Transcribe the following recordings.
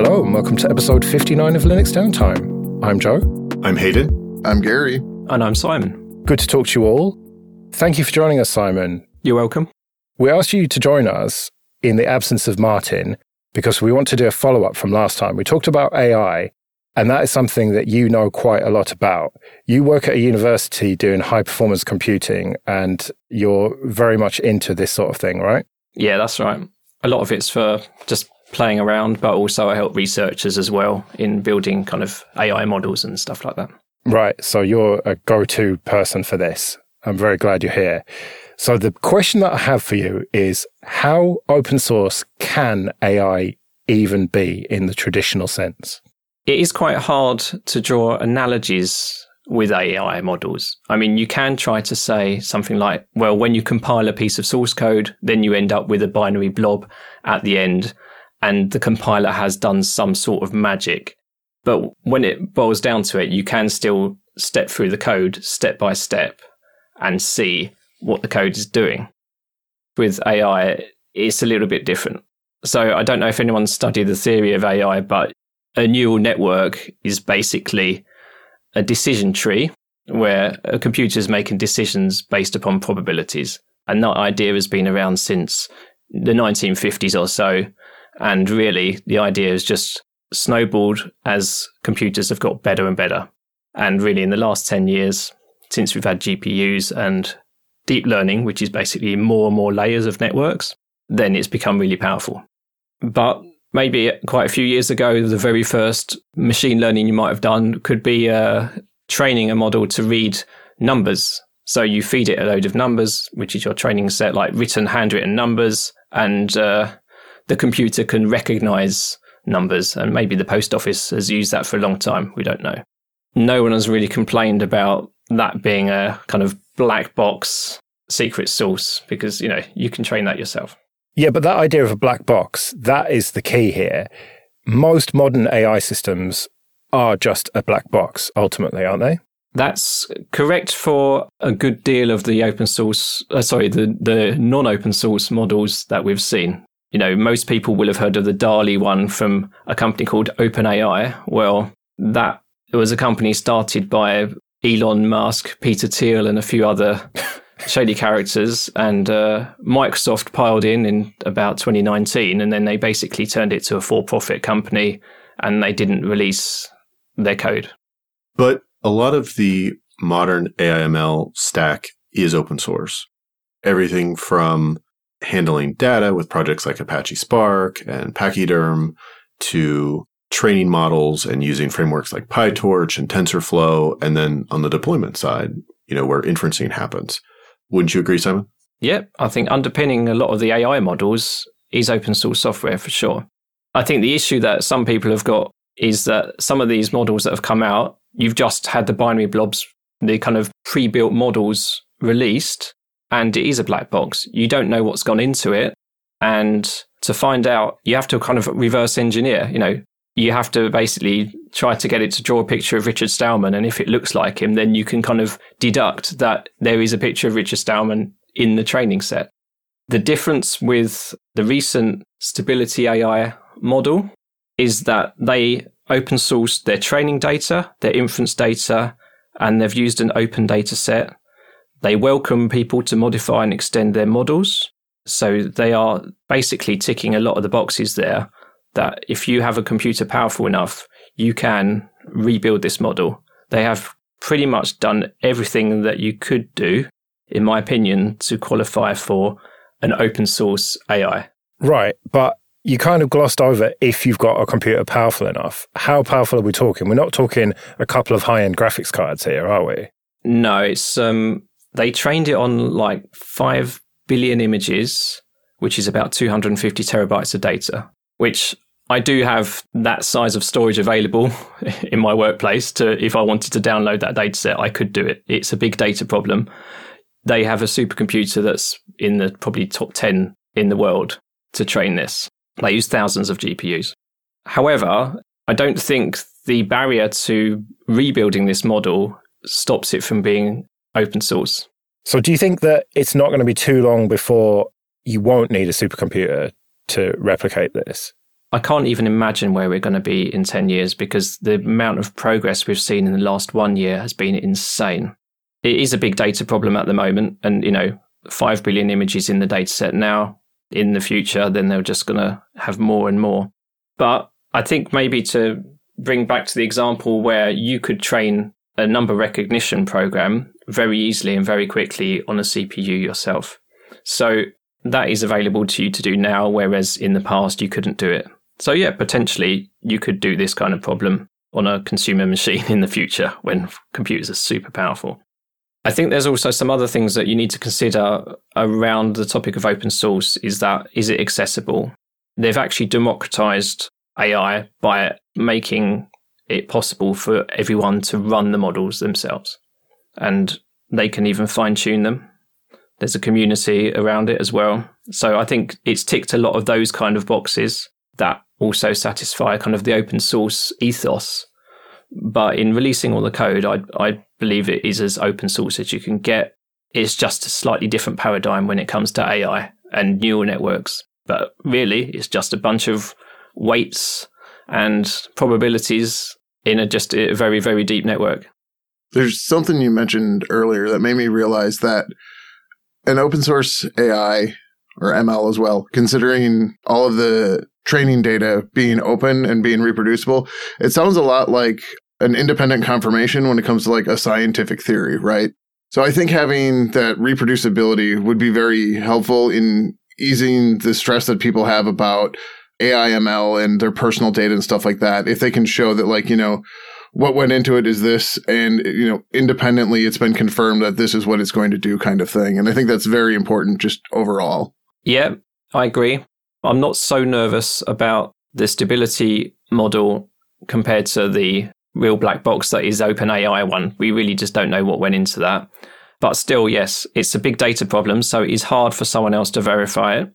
Hello, and welcome to episode 59 of Linux Downtime. I'm Joe. I'm Hayden. I'm Gary. And I'm Simon. Good to talk to you all. Thank you for joining us, Simon. You're welcome. We asked you to join us in the absence of Martin because we want to do a follow up from last time. We talked about AI, and that is something that you know quite a lot about. You work at a university doing high performance computing, and you're very much into this sort of thing, right? Yeah, that's right. A lot of it's for just playing around, but also I help researchers as well in building kind of AI models and stuff like that. Right. So you're a go to person for this. I'm very glad you're here. So the question that I have for you is how open source can AI even be in the traditional sense? It is quite hard to draw analogies with AI models. I mean, you can try to say something like, well, when you compile a piece of source code, then you end up with a binary blob at the end, and the compiler has done some sort of magic. But when it boils down to it, you can still step through the code step by step and see what the code is doing. With AI, it's a little bit different. So I don't know if anyone's studied the theory of AI, but a neural network is basically a decision tree where a computer is making decisions based upon probabilities. And that idea has been around since the 1950s or so. And really, the idea has just snowballed as computers have got better and better. And really, in the last 10 years, since we've had GPUs and deep learning, which is basically more and more layers of networks, then it's become really powerful. But maybe quite a few years ago, the very first machine learning you might have done could be uh, training a model to read numbers. So you feed it a load of numbers, which is your training set, like written, handwritten numbers, and uh, the computer can recognize numbers. And maybe the post office has used that for a long time. We don't know. No one has really complained about that being a kind of black box secret source because, you know, you can train that yourself. Yeah, but that idea of a black box, that is the key here. Most modern AI systems are just a black box, ultimately, aren't they? That's correct for a good deal of the open source, uh, sorry, the, the non open source models that we've seen. You know, most people will have heard of the DALL-E one from a company called OpenAI. Well, that was a company started by Elon Musk, Peter Thiel, and a few other shady characters, and uh, Microsoft piled in in about 2019, and then they basically turned it to a for-profit company, and they didn't release their code. But a lot of the modern AIML stack is open source. Everything from handling data with projects like Apache Spark and Pachyderm to training models and using frameworks like PyTorch and TensorFlow. And then on the deployment side, you know, where inferencing happens. Wouldn't you agree, Simon? Yep. I think underpinning a lot of the AI models is open source software for sure. I think the issue that some people have got is that some of these models that have come out, you've just had the binary blobs, the kind of pre built models released, and it is a black box. You don't know what's gone into it. And to find out, you have to kind of reverse engineer. You know, you have to basically try to get it to draw a picture of Richard Stallman. And if it looks like him, then you can kind of deduct that there is a picture of Richard Stallman in the training set. The difference with the recent Stability AI model is that they open sourced their training data, their inference data, and they've used an open data set. They welcome people to modify and extend their models. So they are basically ticking a lot of the boxes there that if you have a computer powerful enough, you can rebuild this model. They have pretty much done everything that you could do, in my opinion, to qualify for an open source AI. Right. But you kind of glossed over if you've got a computer powerful enough. How powerful are we talking? We're not talking a couple of high end graphics cards here, are we? No, it's um they trained it on like 5 billion images, which is about 250 terabytes of data which I do have that size of storage available in my workplace to if I wanted to download that data set, I could do it. It's a big data problem. They have a supercomputer that's in the probably top 10 in the world to train this. They use thousands of GPUs. However, I don't think the barrier to rebuilding this model stops it from being open source. So, do you think that it's not going to be too long before you won't need a supercomputer to replicate this? I can't even imagine where we're going to be in 10 years because the amount of progress we've seen in the last one year has been insane. It is a big data problem at the moment. And, you know, 5 billion images in the data set now. In the future, then they're just going to have more and more. But I think maybe to bring back to the example where you could train a number recognition program very easily and very quickly on a CPU yourself. So that is available to you to do now, whereas in the past you couldn't do it. So, yeah, potentially you could do this kind of problem on a consumer machine in the future when computers are super powerful. I think there's also some other things that you need to consider around the topic of open source is that is it accessible? They've actually democratized AI by making it possible for everyone to run the models themselves. And they can even fine tune them. There's a community around it as well. So I think it's ticked a lot of those kind of boxes that also satisfy kind of the open source ethos. But in releasing all the code, I, I believe it is as open source as you can get. It's just a slightly different paradigm when it comes to AI and neural networks. But really, it's just a bunch of weights and probabilities in a just a very, very deep network. There's something you mentioned earlier that made me realize that an open source AI or ML as well, considering all of the training data being open and being reproducible, it sounds a lot like an independent confirmation when it comes to like a scientific theory, right? So I think having that reproducibility would be very helpful in easing the stress that people have about AIML and their personal data and stuff like that. If they can show that like, you know, what went into it is this and you know independently it's been confirmed that this is what it's going to do kind of thing and i think that's very important just overall. Yeah i agree. I'm not so nervous about the stability model compared to the real black box that is openai one. We really just don't know what went into that. But still yes it's a big data problem so it is hard for someone else to verify it.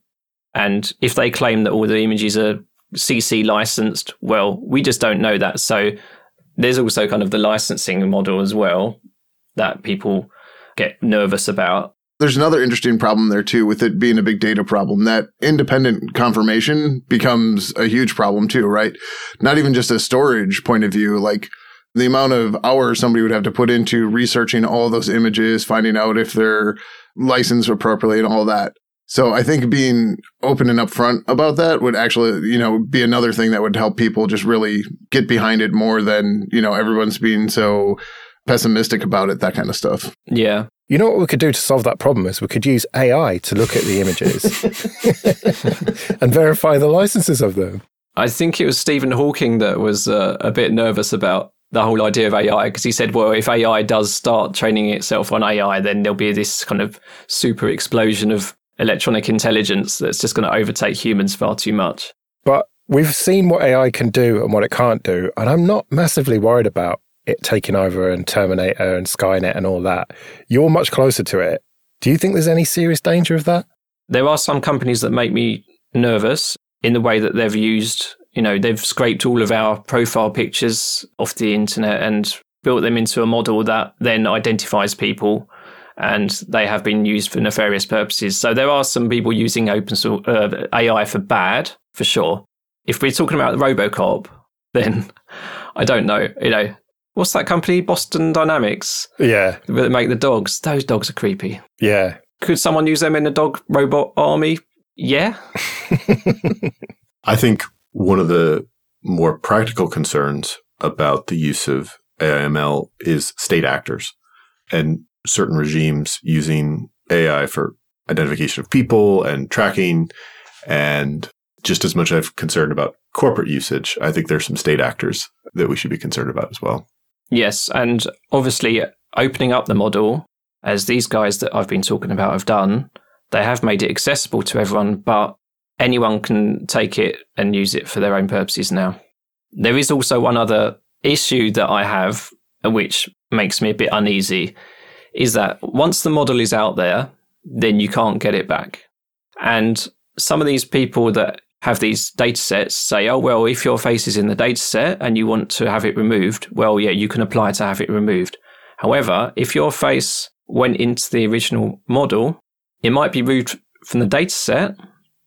And if they claim that all the images are cc licensed well we just don't know that. So there's also kind of the licensing model as well that people get nervous about. There's another interesting problem there too, with it being a big data problem. That independent confirmation becomes a huge problem too, right? Not even just a storage point of view, like the amount of hours somebody would have to put into researching all those images, finding out if they're licensed appropriately and all that. So I think being open and upfront about that would actually, you know, be another thing that would help people just really get behind it more than, you know, everyone's being so pessimistic about it, that kind of stuff. Yeah. You know what we could do to solve that problem is we could use AI to look at the images and verify the licenses of them. I think it was Stephen Hawking that was uh, a bit nervous about the whole idea of AI because he said, well, if AI does start training itself on AI, then there'll be this kind of super explosion of electronic intelligence that's just going to overtake humans far too much. But we've seen what AI can do and what it can't do. And I'm not massively worried about it taking over and Terminator and Skynet and all that. You're much closer to it. Do you think there's any serious danger of that? There are some companies that make me nervous in the way that they've used, you know, they've scraped all of our profile pictures off the internet and built them into a model that then identifies people and they have been used for nefarious purposes. So there are some people using open source uh, AI for bad, for sure. If we're talking about the Robocop, then I don't know. You know, what's that company? Boston Dynamics. Yeah, that make the dogs. Those dogs are creepy. Yeah. Could someone use them in a dog robot army? Yeah. I think one of the more practical concerns about the use of AIML is state actors. And certain regimes using AI for identification of people and tracking. And just as much I'm concerned about corporate usage, I think there's some state actors that we should be concerned about as well. Yes. And obviously, opening up the model, as these guys that I've been talking about have done, they have made it accessible to everyone, but anyone can take it and use it for their own purposes now. There is also one other issue that I have, which makes me a bit uneasy, is that once the model is out there, then you can't get it back. And some of these people that have these data sets say, oh, well, if your face is in the data set and you want to have it removed, well, yeah, you can apply to have it removed. However, if your face went into the original model, it might be removed from the data set,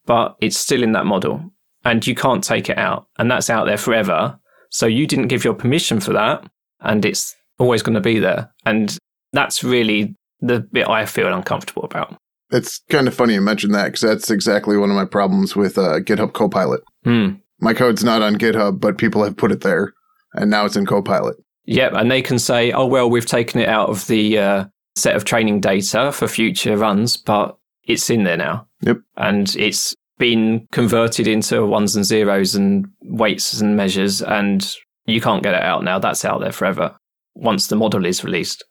but it's still in that model. and you can't take it out. And that's out there forever. So you didn't give your permission for that. And it's always going to be there. And that's really the bit I feel uncomfortable about. It's kind of funny you mentioned that because that's exactly one of my problems with uh, GitHub Copilot. Hmm. My code's not on GitHub, but people have put it there, and now it's in Copilot. Yep, and they can say, "Oh well, we've taken it out of the uh, set of training data for future runs, but it's in there now." Yep, and it's been converted into ones and zeros and weights and measures, and you can't get it out now. That's out there forever once the model is released.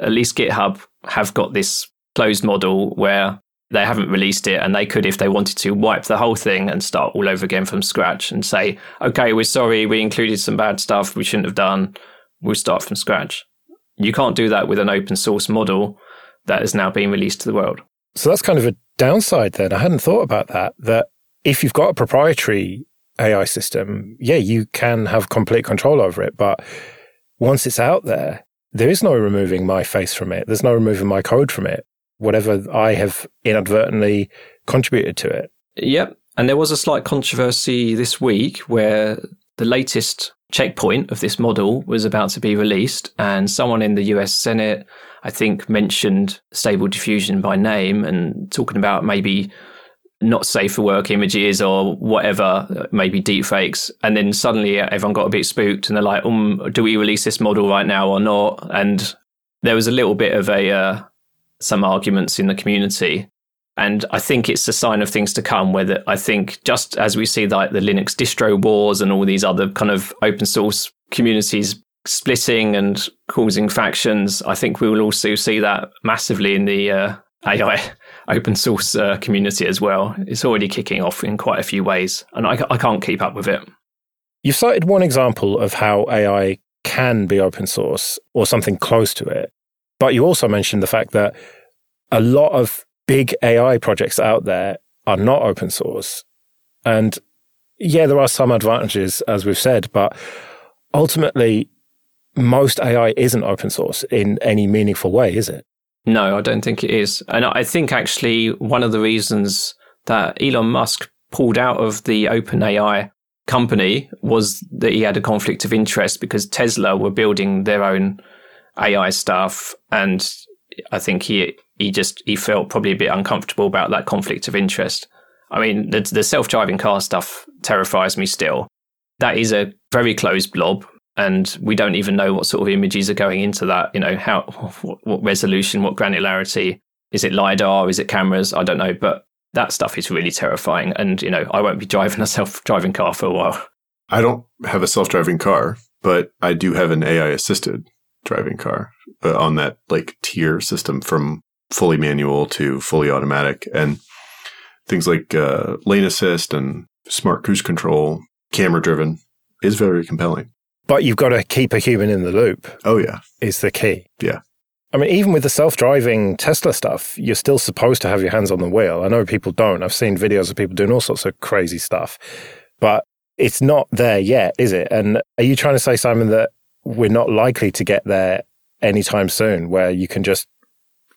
At least GitHub have got this closed model where they haven't released it and they could, if they wanted to, wipe the whole thing and start all over again from scratch and say, okay, we're sorry, we included some bad stuff we shouldn't have done. We'll start from scratch. You can't do that with an open source model that is now being released to the world. So that's kind of a downside then. I hadn't thought about that. That if you've got a proprietary AI system, yeah, you can have complete control over it. But once it's out there, there is no removing my face from it. There's no removing my code from it. Whatever I have inadvertently contributed to it. Yep. And there was a slight controversy this week where the latest checkpoint of this model was about to be released, and someone in the US Senate, I think, mentioned stable diffusion by name and talking about maybe not safe for work images or whatever, maybe deepfakes. And then suddenly everyone got a bit spooked and they're like, um, do we release this model right now or not? And there was a little bit of a, uh, some arguments in the community. And I think it's a sign of things to come. Whether I think just as we see like the Linux distro wars and all these other kind of open source communities splitting and causing factions, I think we will also see that massively in the uh, AI open source uh, community as well. It's already kicking off in quite a few ways, and I, I can't keep up with it. You've cited one example of how AI can be open source or something close to it, but you also mentioned the fact that a lot of big AI projects out there are not open source. And yeah, there are some advantages, as we've said, but ultimately, most AI isn't open source in any meaningful way, is it? No, I don't think it is. And I think actually one of the reasons that Elon Musk pulled out of the OpenAI company was that he had a conflict of interest because Tesla were building their own AI stuff. And I think he, he just, he felt probably a bit uncomfortable about that conflict of interest. I mean, the, the self driving car stuff terrifies me still. That is a very closed blob and we don't even know what sort of images are going into that. You know, how what, what, resolution, what granularity? Is it lidar? Is it cameras? I don't know, but that stuff is really terrifying. And you know, I won't be driving a self-driving car for a while. I don't have a self-driving car, but I do have an AI-assisted driving car uh, on that like tier system from fully manual to fully automatic, and things like uh, lane assist and smart cruise control, camera-driven is very compelling. But you've got to keep a human in the loop. Oh, yeah. Is the key. Yeah. I mean, even with the self driving Tesla stuff, you're still supposed to have your hands on the wheel. I know people don't. I've seen videos of people doing all sorts of crazy stuff, but it's not there yet, is it? And are you trying to say, Simon, that we're not likely to get there anytime soon where you can just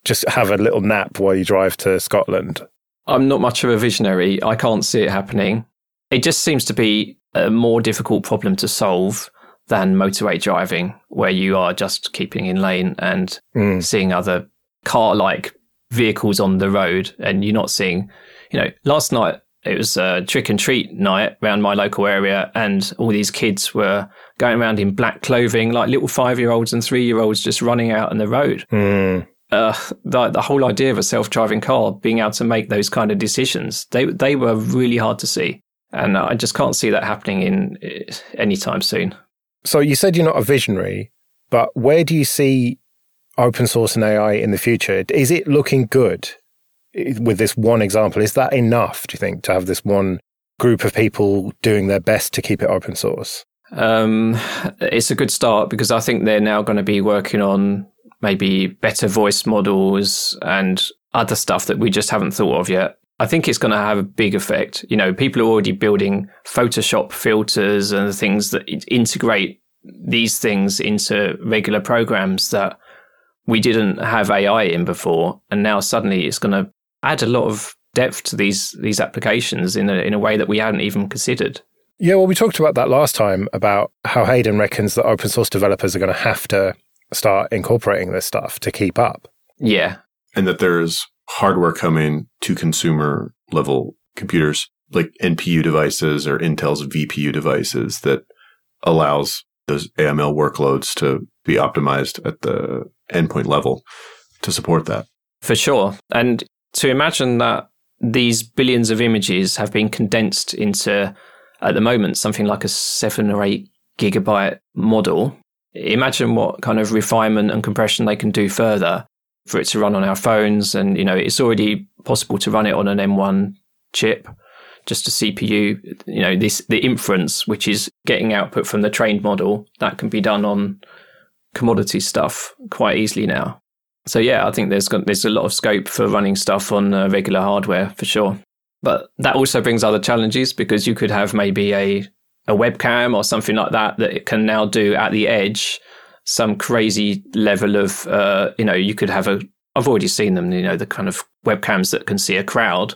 just have a little nap while you drive to Scotland? I'm not much of a visionary. I can't see it happening. It just seems to be a more difficult problem to solve than motorway driving, where you are just keeping in lane and mm. seeing other car like vehicles on the road. And you're not seeing, you know, last night it was a trick and treat night around my local area, and all these kids were going around in black clothing, like little five year olds and three year olds just running out on the road. Mm. Uh, the, the whole idea of a self driving car being able to make those kind of decisions, they, they were really hard to see. And I just can't see that happening in uh, anytime soon. So you said you're not a visionary, but where do you see open source and AI in the future? Is it looking good with this one example? Is that enough, do you think, to have this one group of people doing their best to keep it open source? Um, it's a good start because I think they're now going to be working on maybe better voice models and other stuff that we just haven't thought of yet. I think it's going to have a big effect. You know, people are already building Photoshop filters and things that integrate these things into regular programs that we didn't have AI in before. And now suddenly it's going to add a lot of depth to these these applications in a, in a way that we hadn't even considered. Yeah, well, we talked about that last time about how Hayden reckons that open source developers are going to have to start incorporating this stuff to keep up. Yeah. And that there's hardware coming to consumer level computers like NPU devices or Intel's VPU devices that allows those AML workloads to be optimized at the endpoint level to support that. For sure. And to imagine that these billions of images have been condensed into, at the moment, something like a seven or eight gigabyte model. Imagine what kind of refinement and compression they can do further for it to run on our phones. And, you know, it's already possible to run it on an M1 chip, just a CPU. You know, this, the inference, which is getting output from the trained model, that can be done on commodity stuff quite easily now. So yeah, I think there's there's a lot of scope for running stuff on uh, regular hardware for sure. But that also brings other challenges because you could have maybe a a webcam or something like that that it can now do at the edge some crazy level of uh, you know you could have a I've already seen them you know the kind of webcams that can see a crowd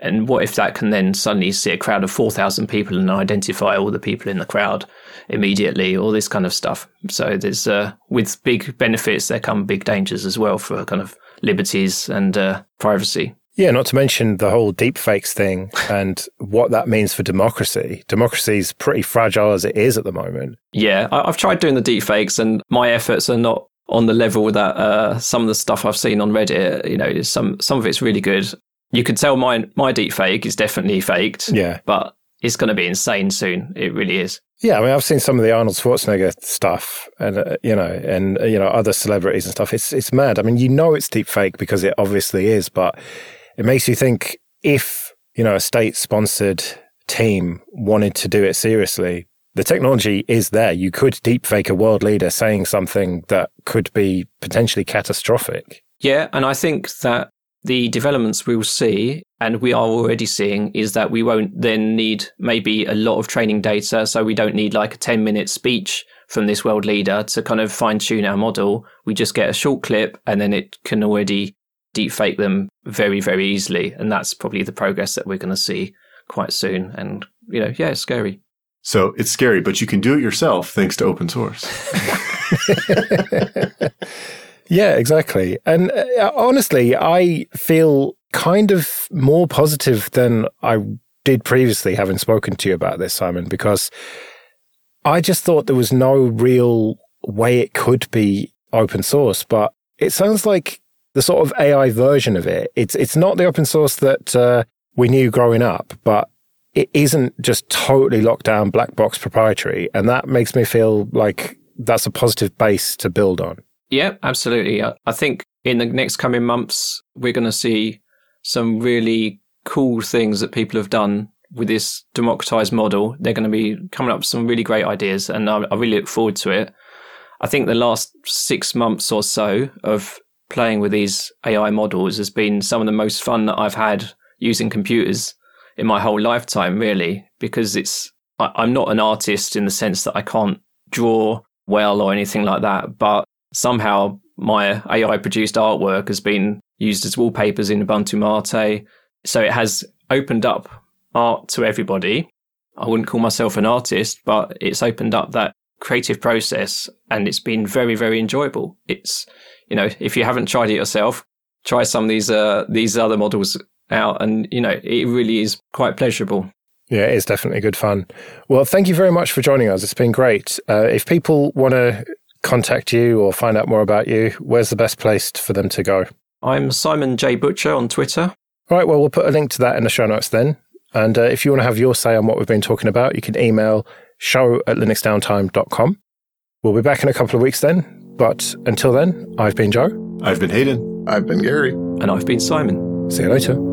and what if that can then suddenly see a crowd of 4,000 people and identify all the people in the crowd immediately, all this kind of stuff. So there's, uh, with big benefits, there come big dangers as well for kind of liberties and uh, privacy. Yeah, not to mention the whole deepfakes thing and what that means for democracy. Democracy is pretty fragile as it is at the moment. Yeah, I've tried doing the deepfakes and my efforts are not on the level that uh, some of the stuff I've seen on Reddit. You know, some some of it's really good, you could tell my my deep fake is definitely faked. Yeah. But it's going to be insane soon. It really is. Yeah, I mean, I've seen some of the Arnold Schwarzenegger stuff, and uh, you know, and you know, other celebrities and stuff. It's it's mad. I mean, you know, it's deep fake because it obviously is, but it makes you think if you know a state sponsored team wanted to do it seriously, the technology is there. You could deep fake a world leader saying something that could be potentially catastrophic. Yeah, and I think that the developments we will see, and we are already seeing, is that we won't then need maybe a lot of training data. So we don't need like a 10 minute speech from this world leader to kind of fine tune our model. We just get a short clip and then it can already deepfake them very, very easily. And that's probably the progress that we're going to see quite soon. And, you know, yeah, it's scary. So it's scary, but you can do it yourself thanks to open source. Yeah, exactly. And uh, honestly, I feel kind of more positive than I did previously, having spoken to you about this, Simon, because I just thought there was no real way it could be open source. But it sounds like the sort of AI version of it. It's it's not the open source that uh, we knew growing up, but it isn't just totally locked down black box proprietary, and that makes me feel like that's a positive base to build on. Yeah, absolutely. I think in the next coming months, we're going to see some really cool things that people have done with this democratized model. They're going to be coming up with some really great ideas, and I, I really look forward to it. I think the last six months or so of playing with these AI models has been some of the most fun that I've had using computers in my whole lifetime, really, because it's, I, I'm not an artist in the sense that I can't draw well or anything like that, but somehow my AI produced artwork has been used as wallpapers in Ubuntu Mate. So it has opened up art to everybody. I wouldn't call myself an artist, but it's opened up that creative process and it's been very, very enjoyable. It's, you know, if you haven't tried it yourself, try some of these, uh, these other models out and, you know, it really is quite pleasurable. Yeah, it is definitely good fun. Well, thank you very much for joining us. It's been great. Uh, if people want to contact you or find out more about you, where's the best place for them to go? I'm Simon J. Butcher on Twitter. All right, well, we'll put a link to that in the show notes then. And uh, if you want to have your say on what we've been talking about, you can email show at linuxdowntime.com. We'll be back in a couple of weeks then. But until then, I've been Joe. I've been Hayden. I've been Gary. And I've been Simon. See you later.